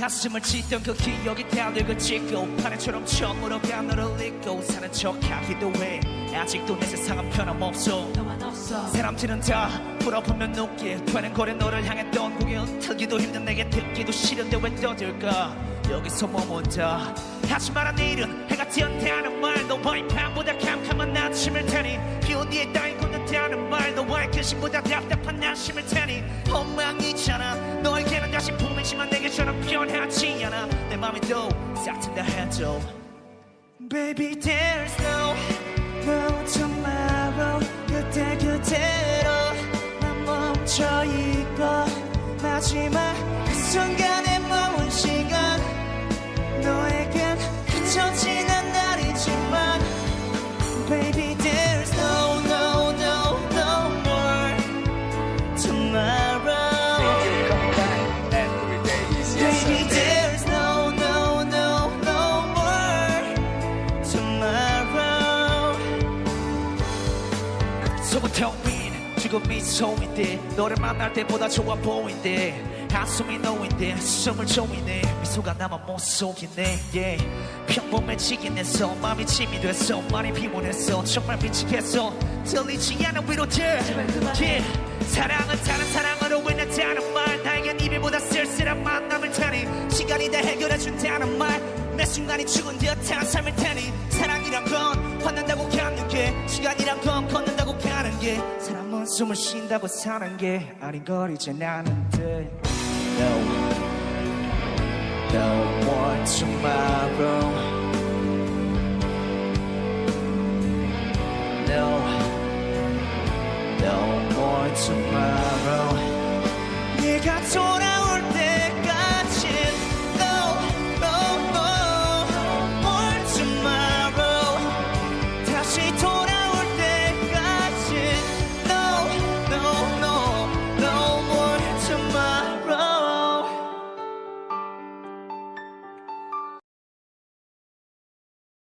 가슴을 찢던 그 기억이 다들고 찍고 파래처럼 처음으로 간 너를 잊고 사는 척하기도 해. 아직도 내 세상은 변함없어. 사람들은 다 풀어보면 녹게 되는 거래 너를 향했던 고개 틀기도 힘든 내게 듣기도 싫은데 왜 떠들까? 여기서 머문다. 하지만 내일은 해가 띄었다는 말 너와의 밤보다 캄캄한 아침일 테니. 비온 뒤에 땅이 굳는다는 말 너와의 근심보다 답답한 날심일 테니. 엉망이잖아 너에게는 다시 봄이지만 내게처럼 변하지 않아. 내 맘이 또 싹 튼다 해도. Baby there's no no tomorrow. 그때 그대로 난 멈춰있고 마지막 그 순간 너를 만날 때보다 좋아 보인대. 한숨이 놓인데 숨을 조이네. 미소가 나만 못 속이네. Yeah. 평범해지긴 했어. 마음이 짐이 됐어. 많이 피곤했어. 정말 미치겠어. 들리지 않은 위로들. Yeah. 사랑은 다른 사랑으 순간이 다 해결해 준다는 말 내 순간이 죽은 듯한 삶일 테니 사랑이란 건 받는다고 감육해 시간이란 건 걷는다고 가는 게. 사람은 숨을 쉰다고 사는 게 아닌 걸 이제 나는 돼 No. No more tomorrow. No. No more tomorrow. 내가 돌아